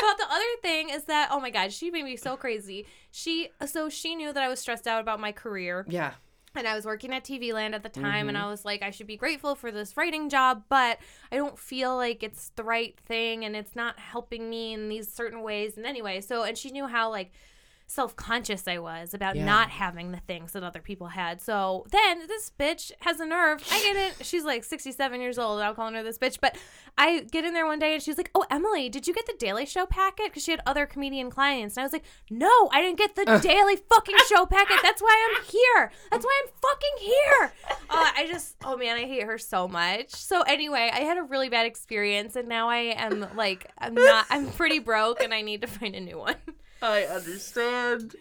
but the other thing is that oh my god, she made me so crazy. She so she knew that I was stressed out about my career, yeah. and I was working at TV Land at the time, Mm-hmm. and I was like, I should be grateful for this writing job, but I don't feel like it's the right thing, and it's not helping me in these certain ways. And anyway, so and she knew how like self-conscious I was about Yeah. not having the things that other people had. So then this bitch has a nerve. I get it. She's like 67 years old. I'm calling her this bitch, but I get in there one day and she's like, "Oh, Emily, did you get the Daily Show packet?" Because she had other comedian clients, and I was like, "No, I didn't get the Daily fucking Show packet. That's why I'm here. That's why I'm fucking here." Uh, I just, oh man, I hate her so much. So anyway, I had a really bad experience, and now I am like, I'm not, I'm pretty broke, and I need to find a new one. I understand.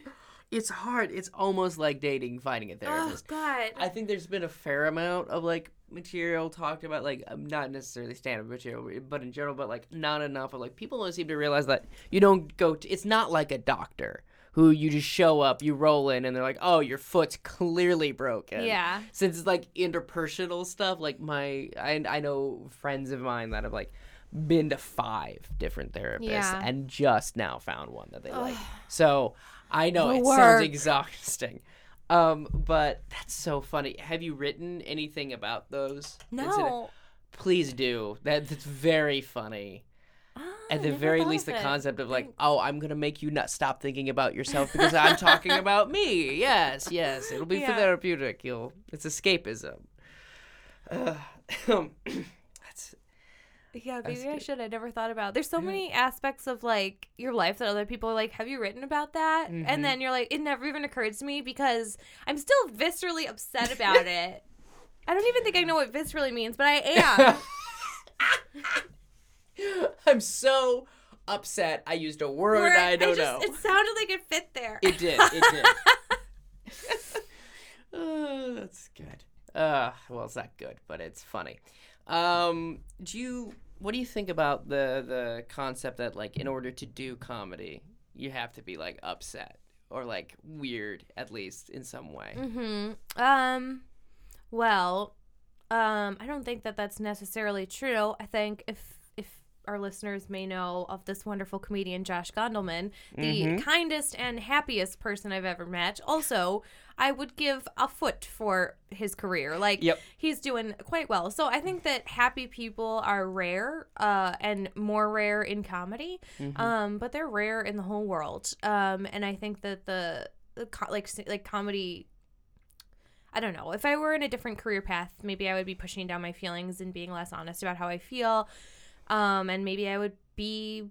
It's hard. It's almost like dating, finding a therapist. Oh. God. I think there's been a fair amount of like material talked about, like um, not necessarily stand-up material, but in general, but like not enough of like people don't seem to realize that you don't go. To, it's not like a doctor who you just show up, you roll in, and they're like, "Oh, your foot's clearly broken." Yeah. Since it's like interpersonal stuff, like my I I know friends of mine that have like been to five different therapists Yeah. and just now found one that they like. So I know The it work. sounds exhausting. Um, but that's so funny. Have you written anything about those? No. Please do. That, that's very funny. Ah, At the very least, the concept of like, Thanks. oh, I'm gonna make you not stop thinking about yourself because I'm talking about me. Yes, yes, it'll be Yeah. therapeutic. You'll, it's escapism. Uh, Yeah, maybe I good. should. I never thought about. It. There's so many aspects of like your life that other people are like, "Have you written about that?" Mhm. And then you're like, "It never even occurred to me because I'm still viscerally upset about it." I don't even think I know what viscerally means, but I am. I'm so upset. I used a word Where I don't just, know. It sounded like it fit there. It did. It did. uh, that's good. Uh, well, it's not good, but it's funny. Um, do you? What do you think about the the concept that like in order to do comedy, you have to be like upset or like weird at least in some way? Mm-hmm. Um. Well, um, I don't think that that's necessarily true. I think if if our listeners may know of this wonderful comedian Josh Gondelman, the Mhm. kindest and happiest person I've ever met. Also, I would give a foot for his career. Like Yep. he's doing quite well. So I think that happy people are rare, uh, and more rare in comedy. Mhm. Um, but they're rare in the whole world. Um, and I think that the, the like like comedy. I don't know. If I were in a different career path, maybe I would be pushing down my feelings and being less honest about how I feel. Um, and maybe I would be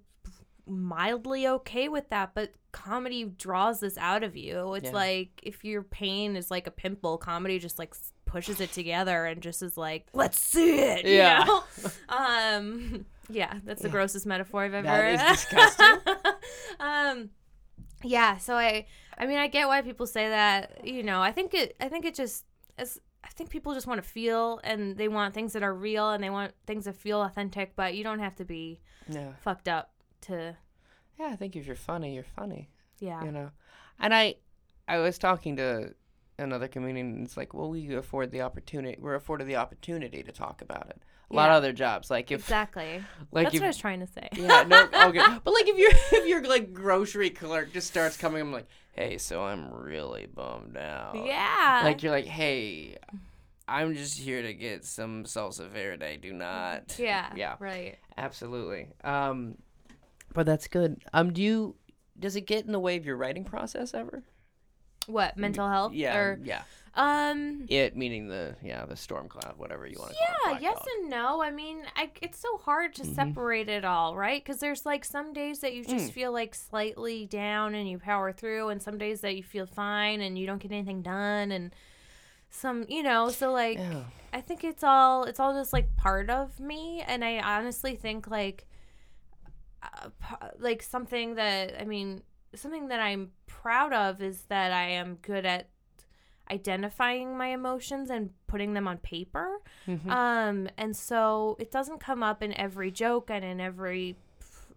mildly okay with that. But comedy draws this out of you. It's Yeah. like if your pain is like a pimple, comedy just like pushes it together and just is like, let's see it. you Yeah. know? um. Yeah, that's the Yeah. grossest metaphor I've ever. That is disgusting. um. Yeah. So I. I mean, I get why people say that. You know, I think it. I think it just. It's, I think people just want to feel, and they want things that are real, and they want things that feel authentic. But you don't have to be Yeah. fucked up to. Yeah, I think if you're funny, you're funny. Yeah. you know and i i was talking to another comedian and it's like well we afford the opportunity we're afforded the opportunity to talk about it a lot of other jobs like if Exactly. like That's if what I was trying to say. yeah no okay but like if you're if your like grocery clerk just starts coming i'm like hey so i'm really bummed out Yeah. like you're like hey i'm just here to get some salsa verde do not yeah. yeah Right. absolutely um but that's good um do you does it get in the way of your writing process ever What mental health? yeah Or yeah um. It meaning the yeah the storm cloud, whatever you want to Yeah, call it. yes dog. and no. I mean, I, it's so hard to Mhm. separate it all, right? Because there's like some days that you just Mm. feel like slightly down and you power through, and some days that you feel fine and you don't get anything done, and some, you know, so like Yeah. I think it's all it's all just like part of me, and I honestly think like uh, like something that I mean, something that I'm proud of is that I am good at identifying my emotions and putting them on paper. Mhm. Um, and so it doesn't come up in every joke and in every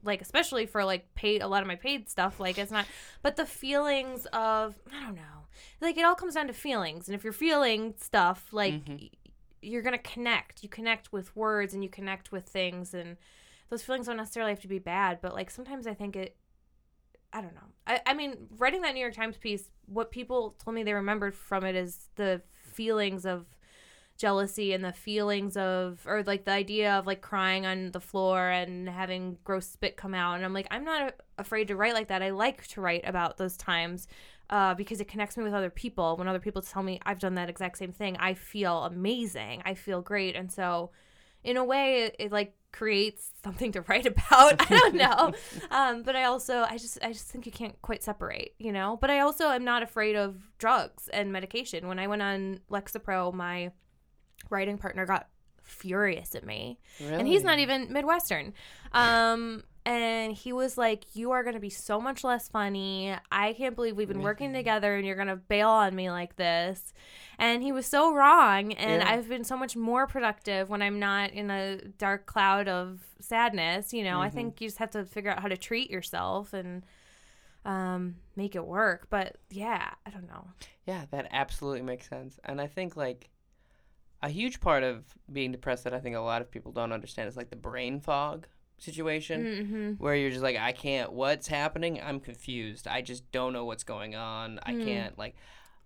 like especially for like paid a lot of my paid stuff like it's not but the feelings of i don't know like it all comes down to feelings and if you're feeling stuff like Mhm. you're gonna connect you connect with words and you connect with things and those feelings don't necessarily have to be bad but like sometimes i think it i don't know. I, I mean writing that new york times piece what people told me they remembered from it is the feelings of jealousy and the feelings of or like the idea of like crying on the floor and having gross spit come out. And i'm like i'm not afraid to write like that. I like to write about those times uh, because it connects me with other people. When other people tell me i've done that exact same thing i feel amazing. I feel great. And so in a way it, it like creates something to write about. I don't know. Um, but i also i just i just think you can't quite separate you know? But i also am not afraid of drugs and medication. When i went on lexapro my writing partner got furious at me. And he's not even midwestern. Um and he was like you are going to be so much less funny. I can't believe we've been working together and you're going to bail on me like this. And he was so wrong and Yeah. i've been so much more productive when i'm not in a dark cloud of sadness you know? I Mhm. think you just have to figure out how to treat yourself and um make it work. But yeah i don't know. Yeah, that absolutely makes sense. And I think like a huge part of being depressed that I think a lot of people don't understand is like the brain fog situation mm-hmm. where you're just like I can't what's happening? I'm confused. I just don't know what's going on. I Mm. can't like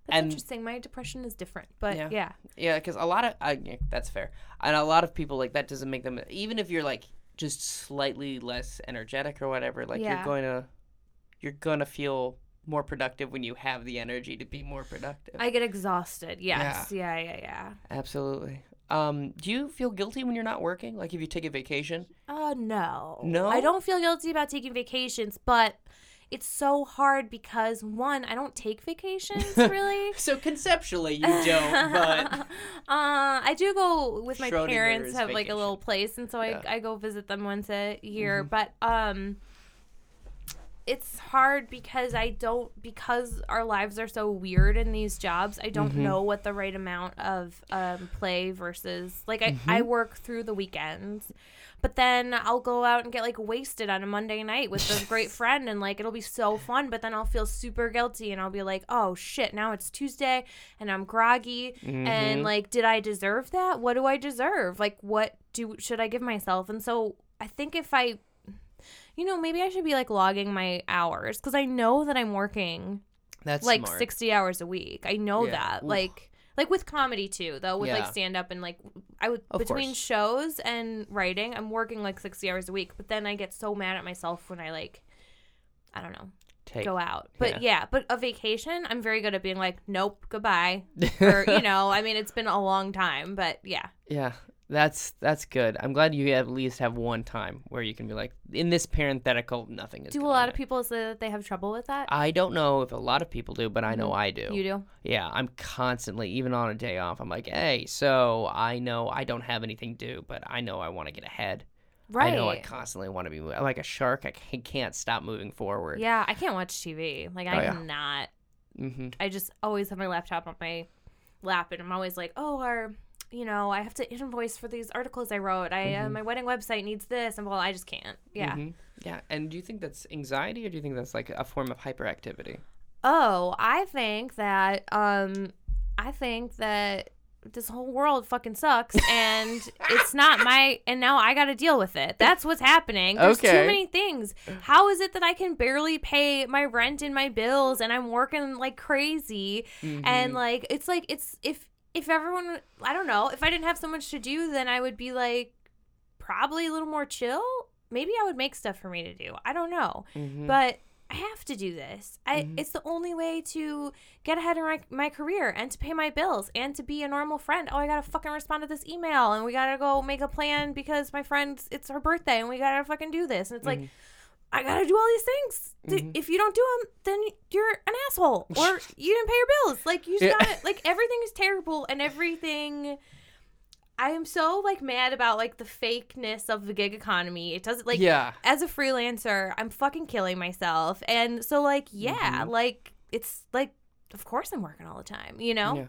that's And- interesting my depression is different but Yeah. yeah yeah, cuz a lot of I, yeah, that's fair. And a lot of people like that doesn't make them even if you're like just slightly less energetic or whatever, like Yeah. you're going to you're going to feel more productive when you have the energy to be more productive. I get exhausted. Yes. Yeah. Yeah. Yeah. Absolutely. Um, do you feel guilty when you're not working? Like if you take a vacation? Uh no. No? I don't feel guilty about taking vacations, but it's so hard because one, I don't take vacations really. So conceptually you don't, but uh, I do go with my parents have like a little place, and so I, Yeah. I go visit them once a year. Mhm. But um, it's hard because I don't because our lives are so weird in these jobs. I don't Mhm. know what the right amount of um, play versus like I, I Mhm. work through the weekends. But then I'll go out and get like wasted on a Monday night with a great friend and like it'll be so fun, but then I'll feel super guilty and I'll be like, "Oh shit, now it's Tuesday and I'm groggy Mhm. and like did I deserve that? What do I deserve? Like what do should I give myself?" And so I think if I you know, maybe I should be like logging my hours cuz I know that I'm working that's like smart. 60 hours a week. I know Yeah. that. Oof. Like like with comedy too, though, with Yeah. like stand up and like I would Of between course. shows and writing, I'm working like 60 hours a week, but then I get so mad at myself when I like I don't know, Take. go out. But yeah. yeah. but a vacation, I'm very good at being like, nope, goodbye. Or, you know, I mean, it's been a long time, but yeah. yeah, that's that's good. I'm glad you at least have one time where you can be like, in this parenthetical, nothing is. Do a lot of people say that they have trouble with that? I don't know if a lot of people do, but I know I do. Mm-hmm. You do? Yeah, I'm constantly, even on a day off, I'm like, hey, so I know I don't have anything due, but I know I want to get ahead. Right. I know I constantly want to be like a shark. I can't stop moving forward. yeah, I can't watch TV. Like, I Oh, yeah. cannot. hmm I just always have my laptop on my lap, and I'm always like, oh, our, you know, I have to invoice for these articles I wrote. I uh, Mhm. my wedding website needs this, and well, I just can't. Yeah. hmm Yeah. And do you think that's anxiety or do you think that's like a form of hyperactivity? Oh, I think that um, I think that this whole world fucking sucks, and it's not my. And now I got to deal with it. That's what's happening. There's Okay. too many things. How is it that I can barely pay my rent and my bills, and I'm working like crazy? and Mhm. like it's like it's if if everyone i don't know if i didn't have so much to do then i would be like probably a little more chill maybe i would make stuff for me to do i don't know Mhm. but i have to do this i Mhm. it's the only way to get ahead in my, my career and to pay my bills and to be a normal friend oh i gotta fucking respond to this email and we gotta go make a plan because my friend's it's her birthday and we gotta fucking do this and it's like Mhm. I gotta do all these things. Mhm. If you don't do them, then you're an asshole, or you didn't pay your bills. Like you just Yeah. gotta like everything is terrible and everything. I am so like mad about like the fakeness of the gig economy. It doesn't like yeah. as a freelancer, I'm fucking killing myself. And so like yeah, Mhm. like it's like of course I'm working all the time, you know? Yeah.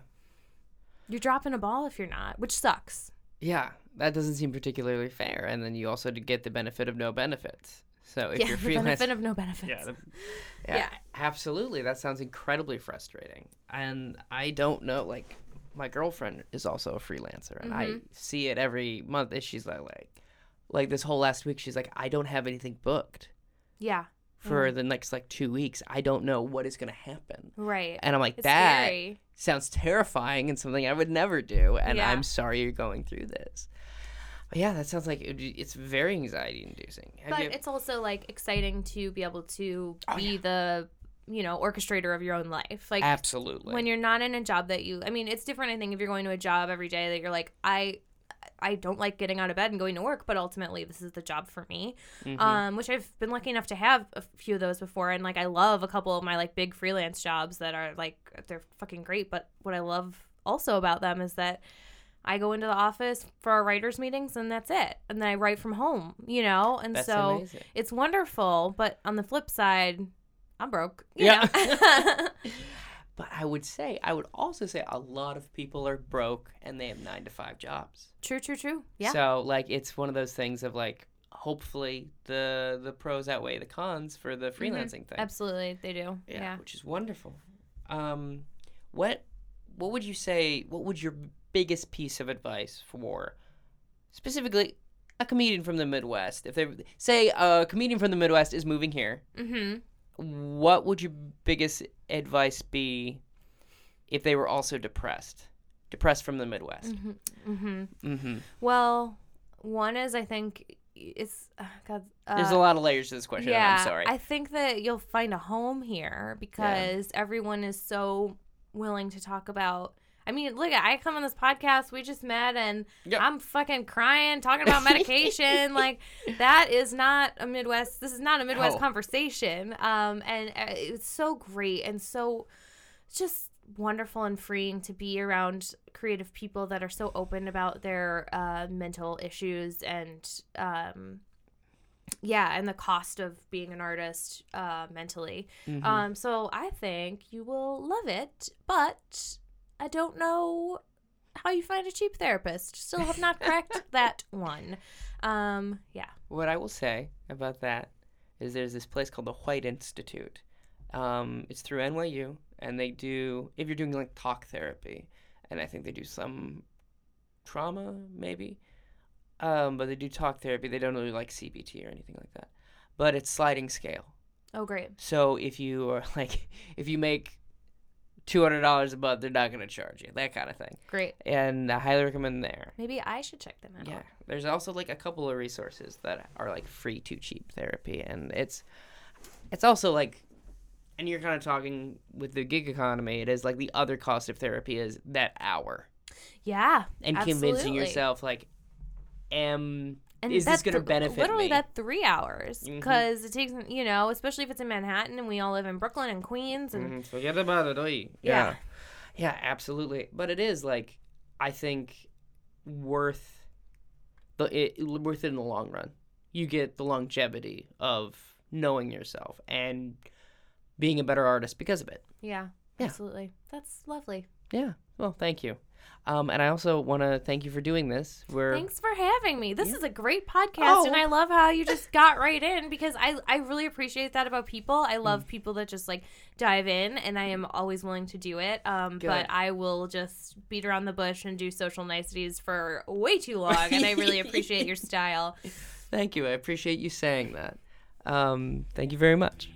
You're dropping a ball if you're not, which sucks. Yeah, that doesn't seem particularly fair. And then you also get the benefit of no benefits. So if yeah, you're the freelance, benefit of no benefits. yeah, the- yeah, Yeah. absolutely. That sounds incredibly frustrating. And I don't know, like, my girlfriend is also a freelancer, and I Mhm. see it every month. And she's like, like, like this whole last week, she's like, I don't have anything booked yeah. for the next like two weeks. I don't know what is gonna happen. Right. And I'm like, It's that scary. sounds terrifying and something I would never do. And Yeah. I'm sorry you're going through this. Yeah, that sounds like it, it's very anxiety inducing. But it's also like exciting to be able to Oh, be yeah. the, you know, orchestrator of your own life. Like absolutely when you're not in a job that you I mean, it's different I think if you're going to a job every day that you're like I I don't like getting out of bed and going to work, but ultimately this is the job for me. Mhm. Um, which I've been lucky enough to have a few of those before and like I love a couple of my like big freelance jobs that are like they're fucking great, but what I love also about them is that I go into the office for our writers meetings and that's it. And then I write from home, you know? And That's so amazing. it's wonderful, but on the flip side, I'm broke. you Yeah. But I would say, I would also say a lot of people are broke and they have nine to five jobs. true, true, true. Yeah. So like it's one of those things of like hopefully the the pros outweigh the cons for the freelancing thing. Absolutely, they do. Yeah, Yeah. which is wonderful. Um, what what would you say? What would your biggest piece of advice for specifically a comedian from the Midwest? If they say a comedian from the Midwest is moving here, Mm-hmm. what would your biggest advice be if they were also depressed? Depressed from the Midwest. Mm-hmm. Mm-hmm. Mm-hmm. Well, one is I think it's uh, God. Uh, There's a lot of layers to this question. yeah, I'm sorry. I think that you'll find a home here because everyone is so willing to talk about. I mean, look, I come on this podcast. We just met, and Yep. I'm fucking crying, talking about medication. like that is not a Midwest. This is not a Midwest No. conversation. Um, and uh, it's so great and so just wonderful and freeing to be around creative people that are so open about their uh, mental issues and um, yeah, and the cost of being an artist uh, mentally. Mhm. Um, so I think you will love it, but I don't know how you find a cheap therapist. Still have not cracked that one. Um, yeah. What I will say about that is there's this place called the White Institute. Um, it's through NYU, and they do if you're doing like talk therapy, and I think they do some trauma maybe, um, but they do talk therapy. They don't really like CBT or anything like that, but it's sliding scale. Oh, great. So if you are like if you make two hundred dollars a month, they're not gonna charge you that kind of thing, Great. and I highly recommend there. Maybe I should check them out. Yeah, there's also like a couple of resources that are like free to cheap therapy, and it's it's also like, and you're kind of talking with the gig economy. It is like the other cost of therapy is that hour Yeah. and convincing yourself like, am And is this gonna th- benefit literally me? that three hours because it takes you know especially if it's in manhattan and we all live in brooklyn and queens and Mhm, forget about it. Yeah. yeah, yeah, absolutely. But it is like, I think worth the it worth it in the long run. You get the longevity of knowing yourself and being a better artist because of it. yeah, Yeah. absolutely that's lovely Yeah. Well, thank you. Um, and I also want to thank you for doing this. We're thanks for having me this Yeah. is a great podcast and Oh. i love how you just got right in because i i really appreciate that about people i Mm. love people that just like dive in and i am always willing to do it um Good. but i will just beat around the bush and do social niceties for way too long and i really appreciate your style thank you. I appreciate you saying that. Um, thank you very much.